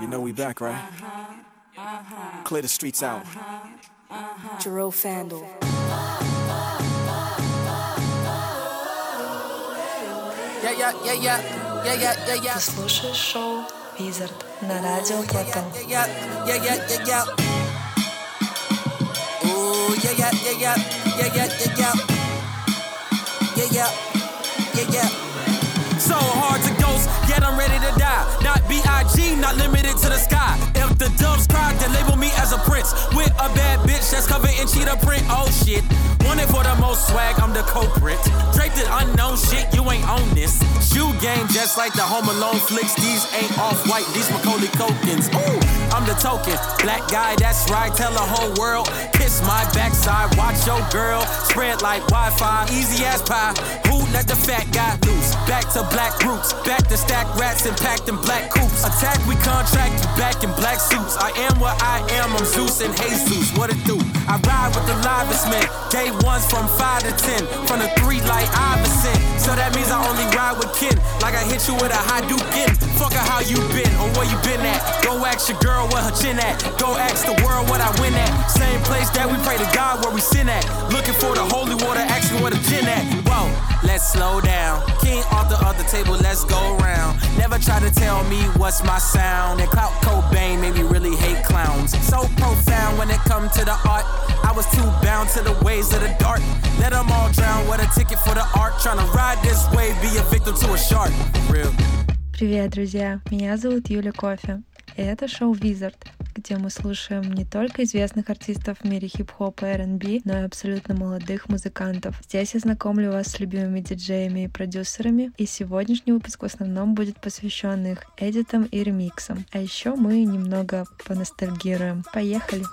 You know we back, right? Clear the streets out. Jerome Fandle. Yeah, yeah, yeah, yeah, yeah, yeah, yeah, yeah. Ты слушаешь шоу Wizard на радио Платон. Yeah, yeah, yeah, yeah, yeah. Ooh, yeah, yeah, yeah, yeah, yeah, yeah, yeah, yeah. Yeah, yeah, yeah, yeah. So hard to ghost, yet I'm ready to die. Not not limited to the sky. If the doves cry, then label me as a prince. With a bad bitch that's covered in cheetah print. Oh shit. Wanted for the most swag, I'm the culprit. Draped in unknown shit, you ain't on this. Shoe game just like the Home Alone flicks. These ain't off white, these Macaulay Culkins. Ooh, I'm the token. Black guy, that's right. Tell the whole world. Kiss my backside, watch your girl. Spread like Wi Fi, easy as pie. Who let the fat guy loose? Back to black roots. Back to stack rats and packed in black coops. Attack, we contract you back in black suits. I am what I am, I'm Zeus and Jesus. What it do? I ride with the livest men. Day ones from 5 to 10. From the 3 like Iverson. So that means I only ride with kin. Like I hit you with a high Hadouken. Fuck her how you been or where you been at. Go ask your girl where her chin at. Go ask the world what I win at. Same place that we pray to God where we sin at. Looking for the holy water, asking where the gin at Whoa, let's slow down. King off the other table, let's go round. Never try to tell me what's my sound. And Clout Cobain made me really hate clowns. So profound when it come to the art. I was too bound to the ways of the dark. Let them all drown. What a ticket for the art. Trying to ride this wave, be a victim to a shark. Real. Привет, друзья! Меня зовут Юля Кофе. И это шоу Wizard, где мы слушаем не только известных артистов в мире хип-хопа и R&B, но и абсолютно молодых музыкантов. Здесь я знакомлю вас с любимыми диджеями и продюсерами, и сегодняшний выпуск в основном будет посвящен их эдитам и ремиксам. А еще мы немного поностальгируем. Поехали!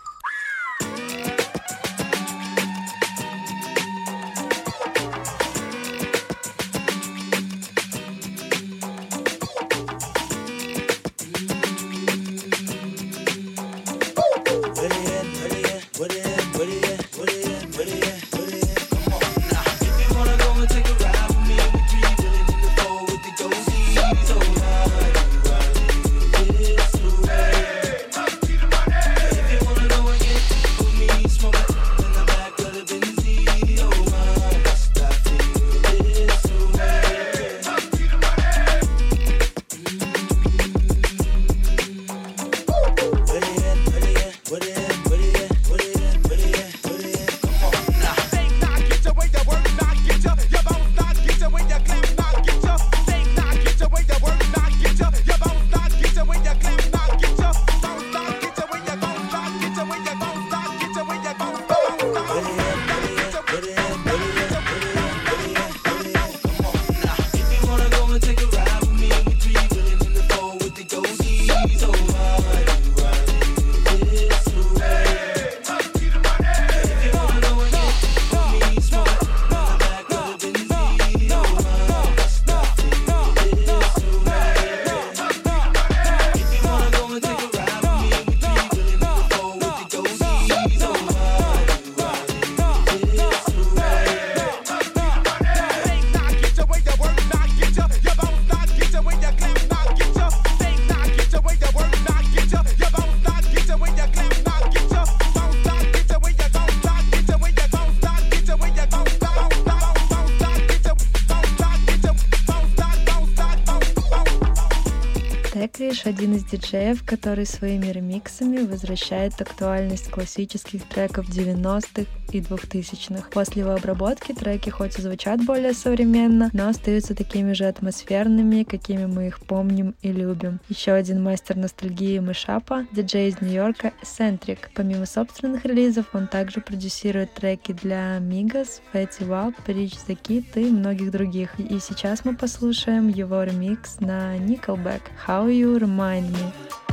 Диджеев, который своими ремиксами возвращает актуальность классических треков 90-х и 2000-х. После его обработки треки хоть и звучат более современно, но остаются такими же атмосферными, какими мы их помним и любим. Еще один мастер ностальгии мышапа — диджей из Нью-Йорка Eccentric. Помимо собственных релизов, он также продюсирует треки для Migos, Fatty Wap, Rich the Kid и многих других. И сейчас мы послушаем его ремикс на Nickelback «How You Remind Me».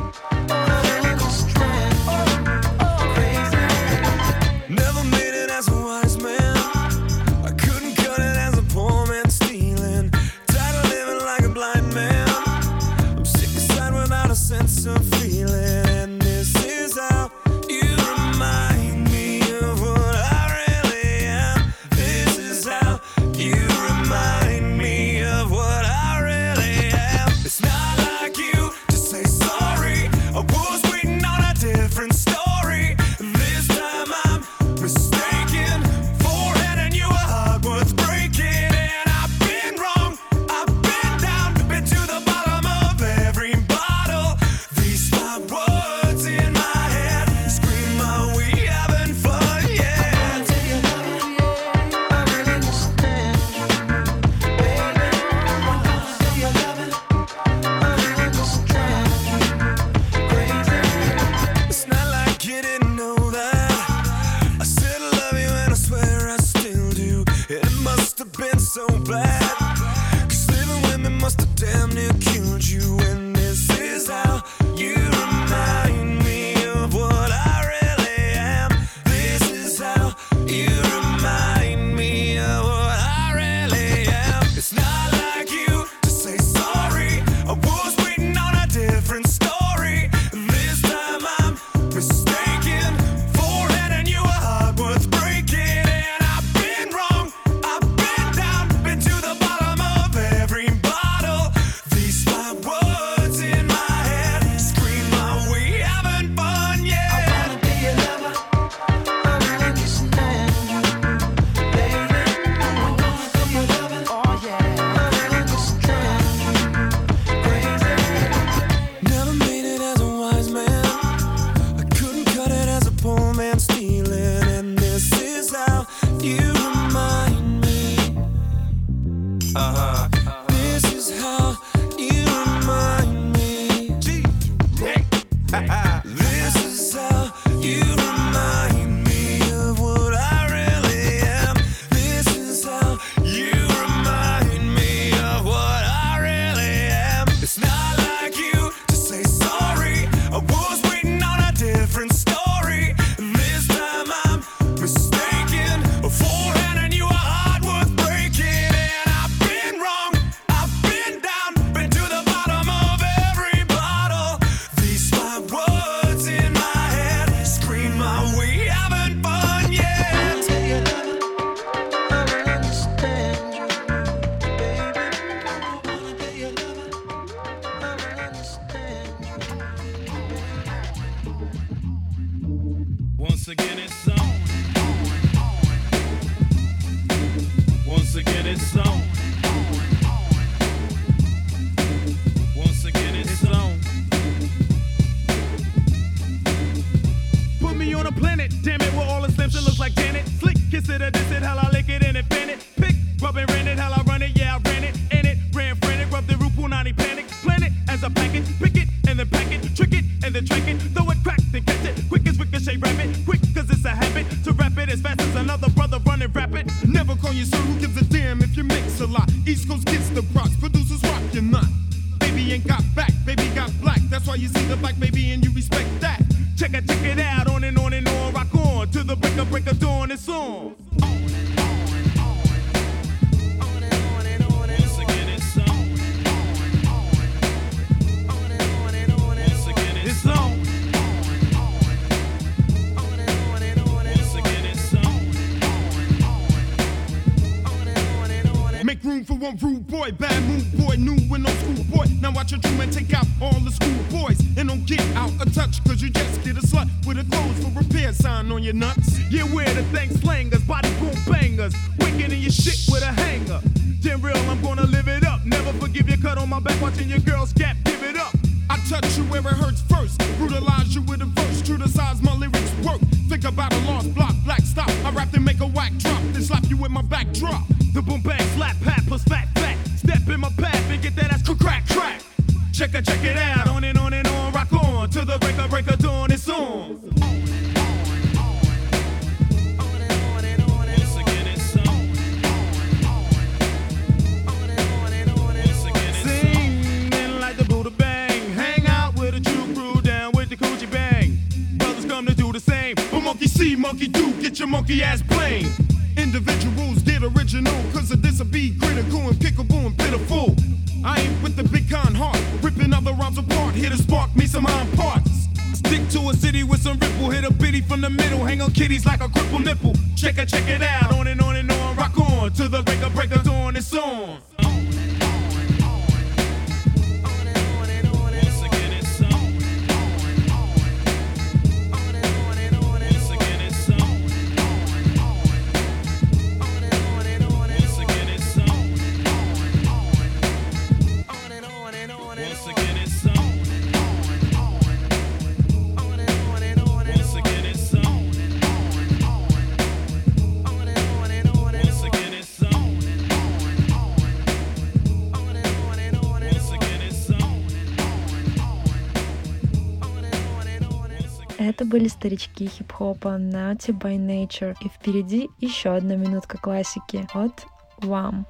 For one rude boy, bad mood boy, new and old school boy. Now watch your true man take out all the school boys and don't get out of touch, cause you just get a slut with a clothes for repair sign on your nuts. Yeah, we're the thing slangers, body boom bangers. Wicked in your shit with a hanger. Damn real, I'm gonna live it up. Never forgive your cut on my back, watching your girl scap, give it up. I touch you where it hurts first, brutalize you with a verse, true to size my lyrics work. Think about a lost block, black stop. I rap and make a whack drop, then slap you with my back drop. The boom bang slap pat plus fat fat. Step in my path and get that ass crack crack. Check it, check it out, on and on and on, rock on to the break of break of dawn. It's on. Monkey see, monkey do, get your monkey ass blamed. Individuals did original, cause of this will be critical and pickable and pitiful. I ain't with the big con heart, ripping other rhymes apart, here to spark me some hind parts. Stick to a city with some ripple, hit a bitty from the middle, hang on kitties like a crippled nipple. Check it, check it out, on and on and on, rock on to the break of break of dawn. It's on. Были старички хип-хопа Naughty by Nature. И впереди еще одна минутка классики от Вам.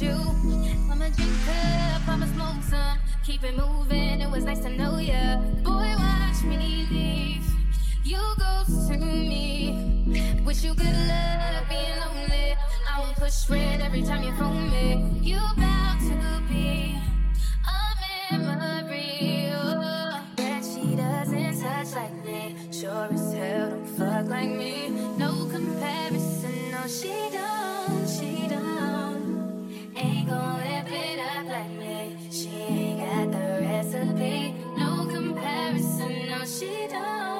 you. I'm a drinker, I'm a smoke. Keep it moving, it was nice to know ya. Boy, watch me leave. You go to me. Wish you good luck being lonely. I will push red every time you phone me. You bound to be a memory. Oh, that she doesn't touch like me. Sure as hell don't fuck like me. No comparison, no, she don't it up like me. She ain't got the recipe, no comparison, no she don't.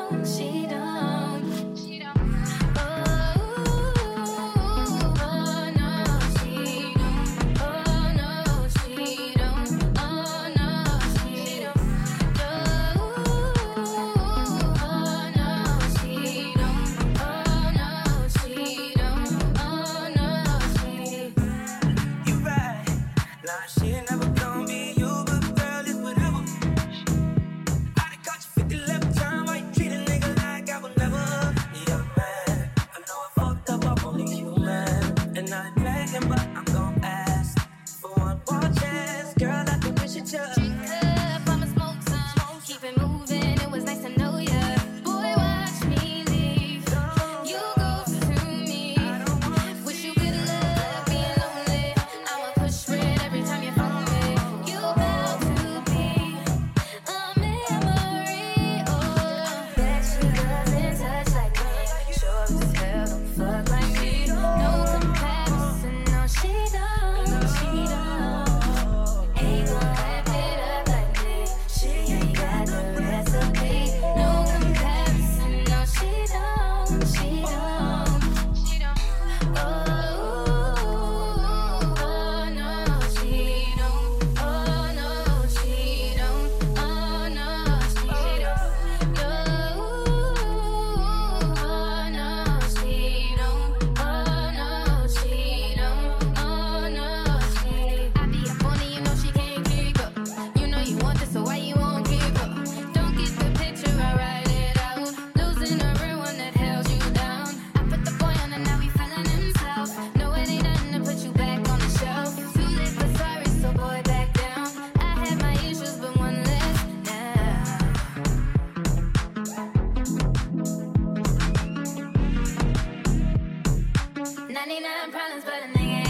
99 problems, but a nigga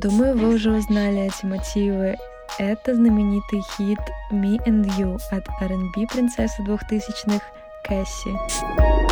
Думаю, вы уже узнали эти мотивы. Это знаменитый хит «Me and You» от R&B принцессы 2000-х Кэсси.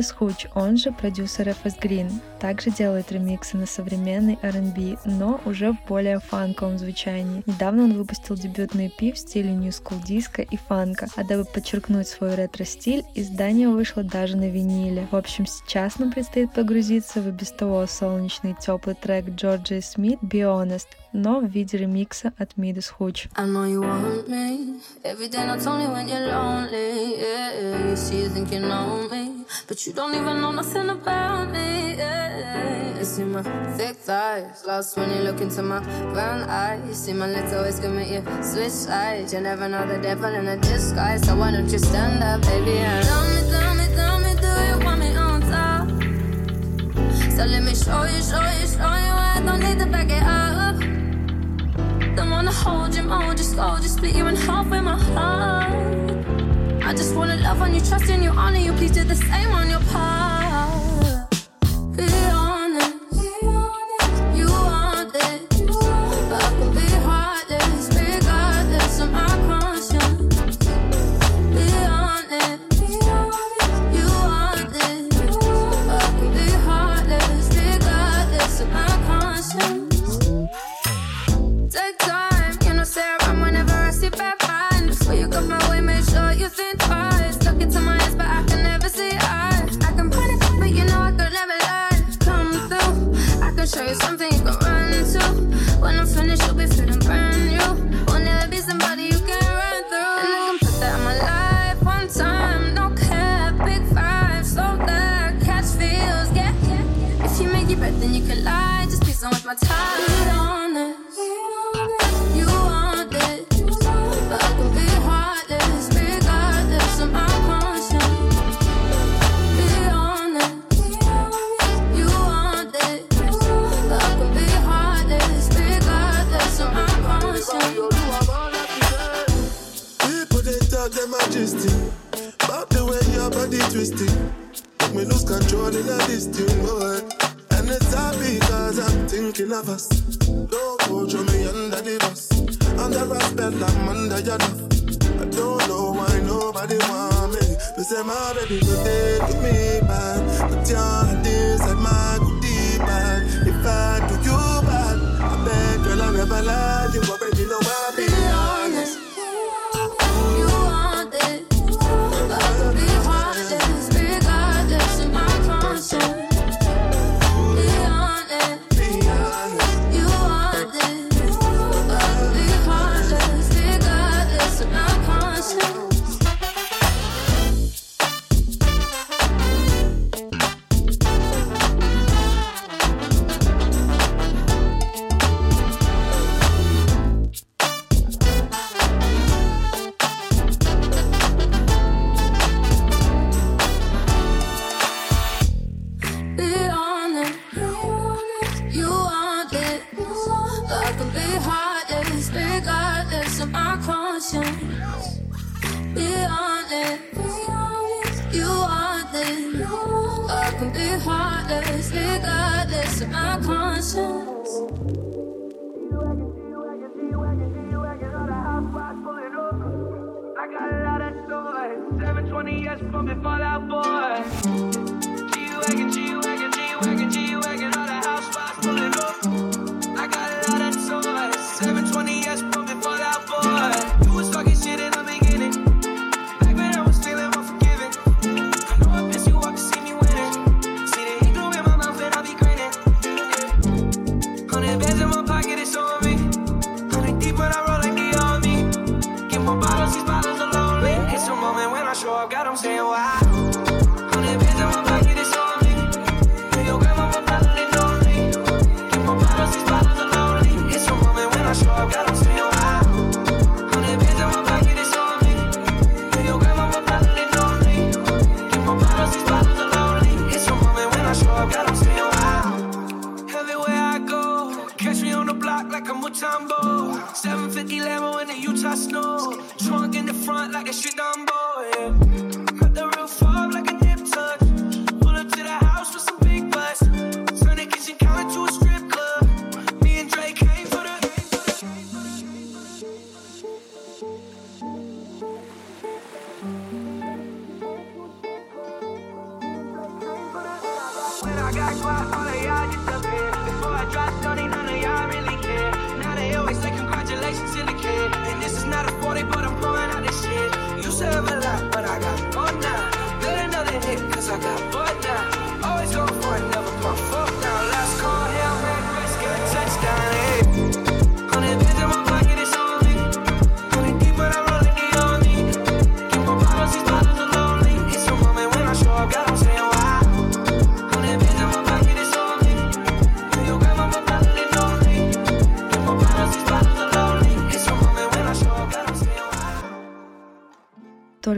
this Хуч, он же продюсер FS Green, также делает ремиксы на современный R&B, но уже в более фанковом звучании. Недавно он выпустил дебютный EP в стиле New School диска и фанка, а дабы подчеркнуть свой ретро-стиль, издание вышло даже на виниле. В общем, сейчас нам предстоит погрузиться в и без того солнечный теплый трек Джорджа и Смит «Be Honest», но в виде ремикса от Мидас Хуч. But you don't don't even know nothing about me. Yeah. You see my thick thighs, lost when you look into my brown eyes. You see my lips always commit you switch sides. You never know the devil in a disguise. So why don't you stand up, baby? And tell me, tell me, tell me, do you want me on top? So let me show you, show you, show you. I don't need to back it up. Don't wanna hold you, mold you, scold you, split you in half with my heart. I just wanna love on you, trust in you, honor you. Please do the same on your part. Yeah.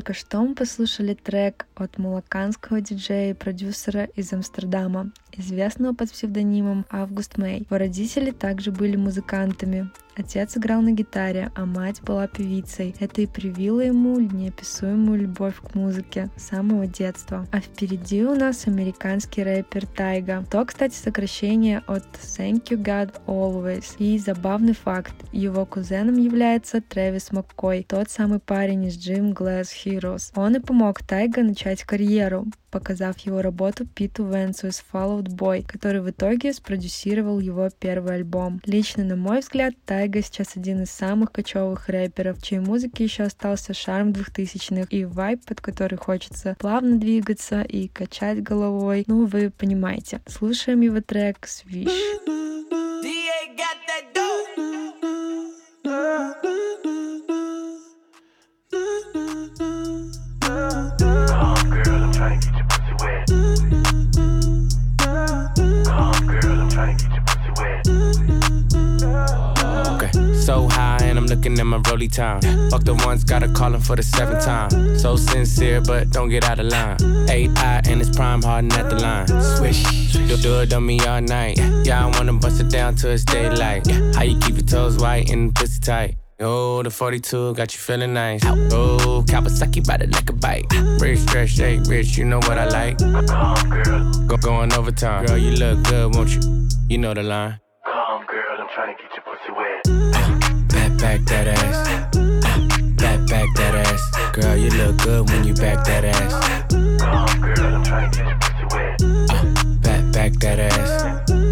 Только что мы послушали трек от малаканского диджея и продюсера из Амстердама, известного под псевдонимом Август Мэй. Его родители также были музыкантами. Отец играл на гитаре, а мать была певицей. Это и привило ему неописуемую любовь к музыке с самого детства. А впереди у нас американский рэпер Тайга. То, кстати, сокращение от Thank You God Always. И забавный факт, его кузеном является Трэвис Маккой, тот самый парень из Gym Glass Heroes. Он и помог Тайга начать карьеру, показав его работу Питу Венсу из Fall Out Boy, который в итоге спродюсировал его первый альбом. Лично, на мой взгляд, Тайга сейчас один из самых кочевых рэперов, чьей музыке еще остался шарм 2000-х и вайб, под который хочется плавно двигаться и качать головой. Ну, вы понимаете. Слушаем его трек «Свищ». I'm trying to get your Okay, so high and I'm looking at my rolly time. Fuck the ones, gotta call him for the seventh time. So sincere, but don't get out of line. AI and it's prime harden at the line. Swish, you'll do it on me all night. Yeah, I wanna bust it down till it's daylight. How you keep your toes white and pussy tight? Oh, the 42 got you feeling nice. Oh, Kawasaki by the like a bite. Rich, stretch, shake, rich, you know what I like. Go going overtime. Girl, you look good, won't you? You know the line. Come, girl, I'm trying to get your pussy wet. Back, back that ass. Back, back that ass. Girl, you look good when you back that ass. Come, girl, I'm trying to get your pussy wet. Uh, back, back that ass.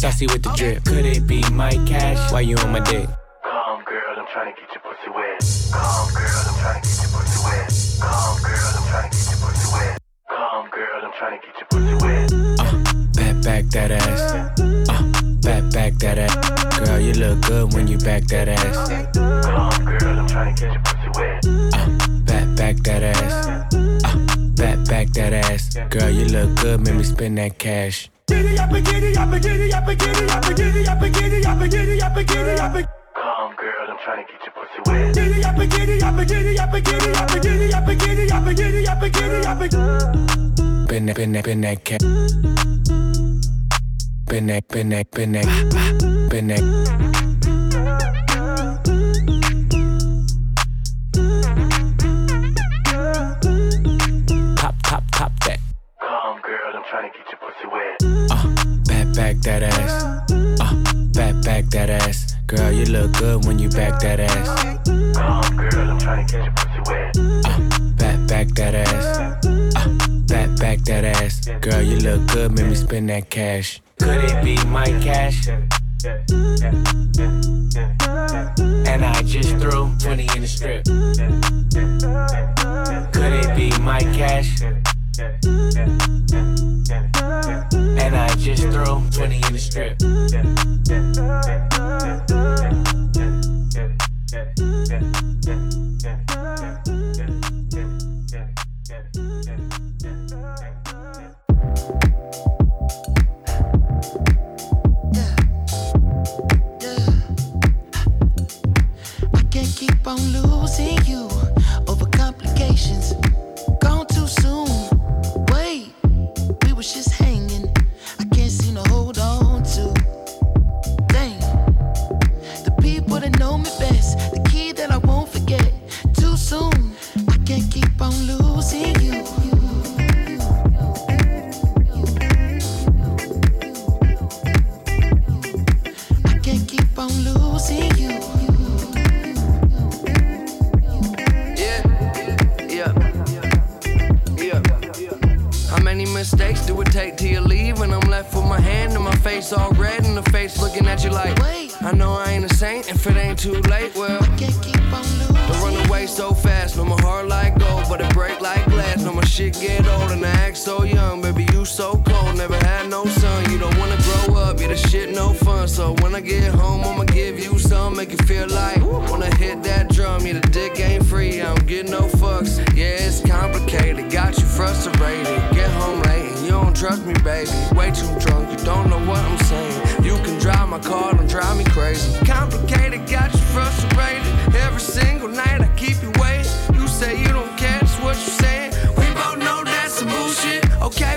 saucy with the drip. Could it be my cash? Why you on my dick? Come, girl, I'm trying to get your pussy wet. Come, girl, I'm trying to get your pussy wet. Come, girl, I'm trying to get your pussy wet. Come, girl, I'm trying to get your pussy wet. Uh, back, back that ass. Uh, back, back that ass. Girl, you look good when you back that ass. Come, girl, I'm trying to get your pussy wet. Uh, back, back that ass. Uh, back, back that ass. Girl, you look good, make me spend that cash. Giddy up and giddy Come girl, I'm trying to get your pussy wet. Giddy that, that, that that, trying to get uh, back, back that ass. Uh, back, back that ass. Girl, you look good when you back that ass. Come, girl, I'm trying to get your pussy wet. Uh, back, back that ass. Uh, back, back that ass. Girl, you look good, make me spend that cash. Could it be my cash? And I just threw 20 in the strip. Could it be my cash? And I just throw 20 in the strip. Yeah. okay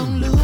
Don't lose.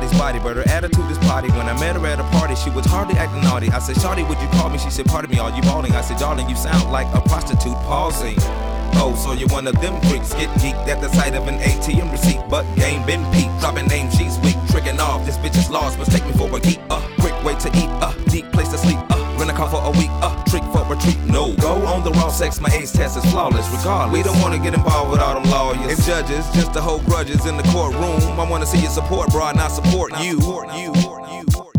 Body, but her attitude is potty. When I met her at a party, she was hardly acting naughty. I said, Shawty, would you call me? She said, Pardon me, are you balling? I said, Darling, you sound like a prostitute pausing. Oh, so you're one of them freaks. Get geeked at the sight of an ATM receipt, but game been peaked. Dropping names, she's weak. Tricking off, this bitch is lost. Mistake me for a geek. Uh, quick way to eat. Uh, deep place to sleep. Uh, rent a car for a week. Uh, trick for a treat. No, go on the raw sex. My ace test is flawless. Regardless, we don't wanna get involved with all them lawyers and judges. Just to hold grudges in the courtroom. I wanna see you support, bro, not support you. You.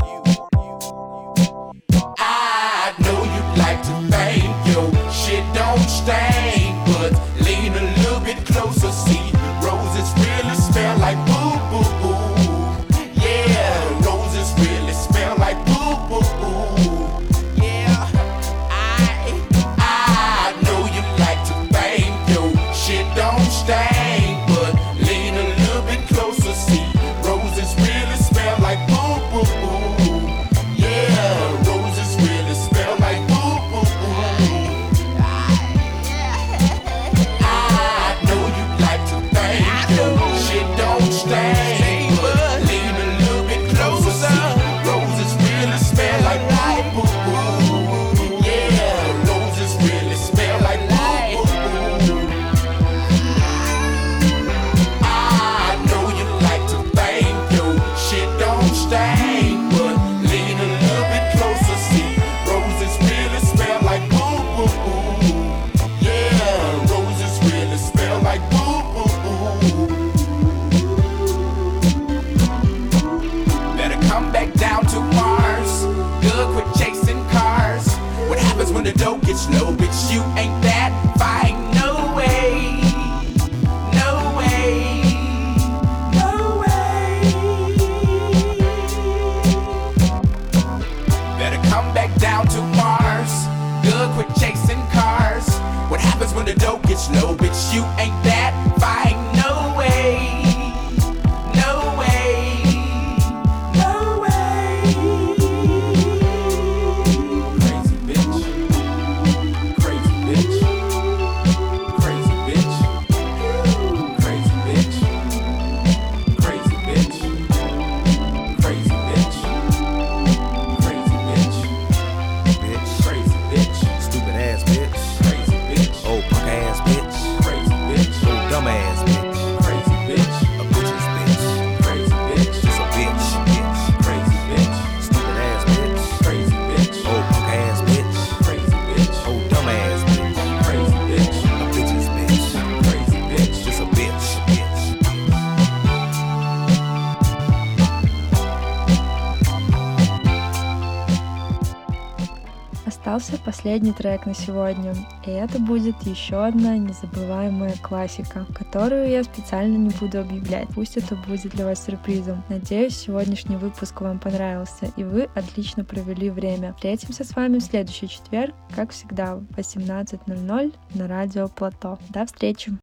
Остался последний трек на сегодня, и это будет еще одна незабываемая классика, которую я специально не буду объявлять. Пусть это будет для вас сюрпризом. Надеюсь, сегодняшний выпуск вам понравился, и вы отлично провели время. Встретимся с вами в следующий четверг, как всегда, в 18.00 на радио Плато. До встречи!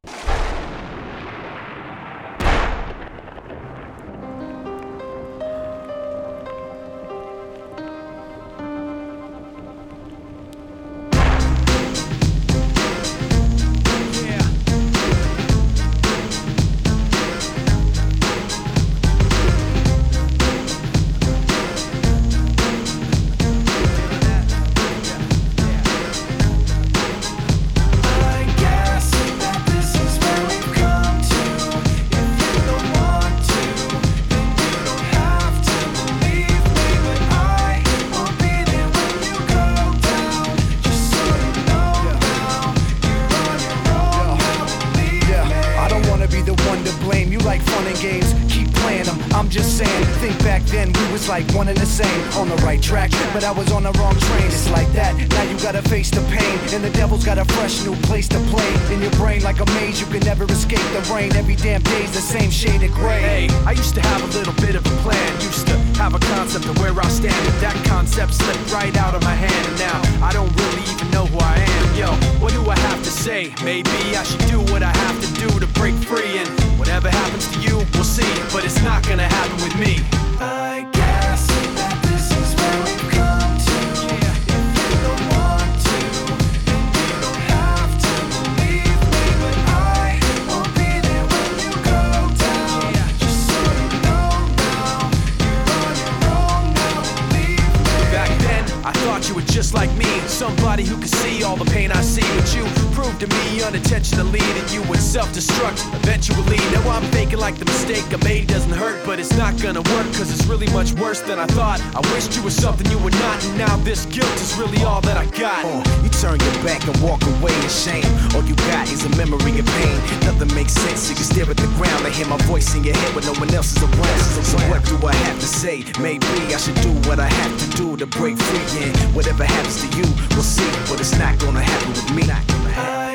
One and the same. On the right track, but I was on the wrong train. It's like that. Now you gotta face the pain. And the devil's got a fresh new place to play. In your brain like a maze, you can never escape the rain. Every damn day's the same shade of gray. Hey, I used to have a little bit of a plan. Used to have a concept of where I stand. But that concept slipped right out of my hand. And now I don't really even know who I am. Yo, what do I have to say? Maybe I should do what I have to do to break free. And whatever happens to you, we'll see. But it's not gonna happen with me. I just like me. Somebody who can see all the pain I see. with you proved to me unintentionally that you would self destruct eventually. Now I'm thinking like the mistake I made doesn't hurt, but it's not gonna work because it's really much worse than I thought. I wished you were something you were not, and now this guilt is really all that I got. Uh, you turn your back and walk away in shame. All you got is a memory of pain. Nothing makes sense. You can stare at the ground and hear my voice in your head when no one else is around. So what do I have to say? Maybe I should do what I have to do to break free. And whatever happens to you, we'll see. But it's not gonna happen with me. I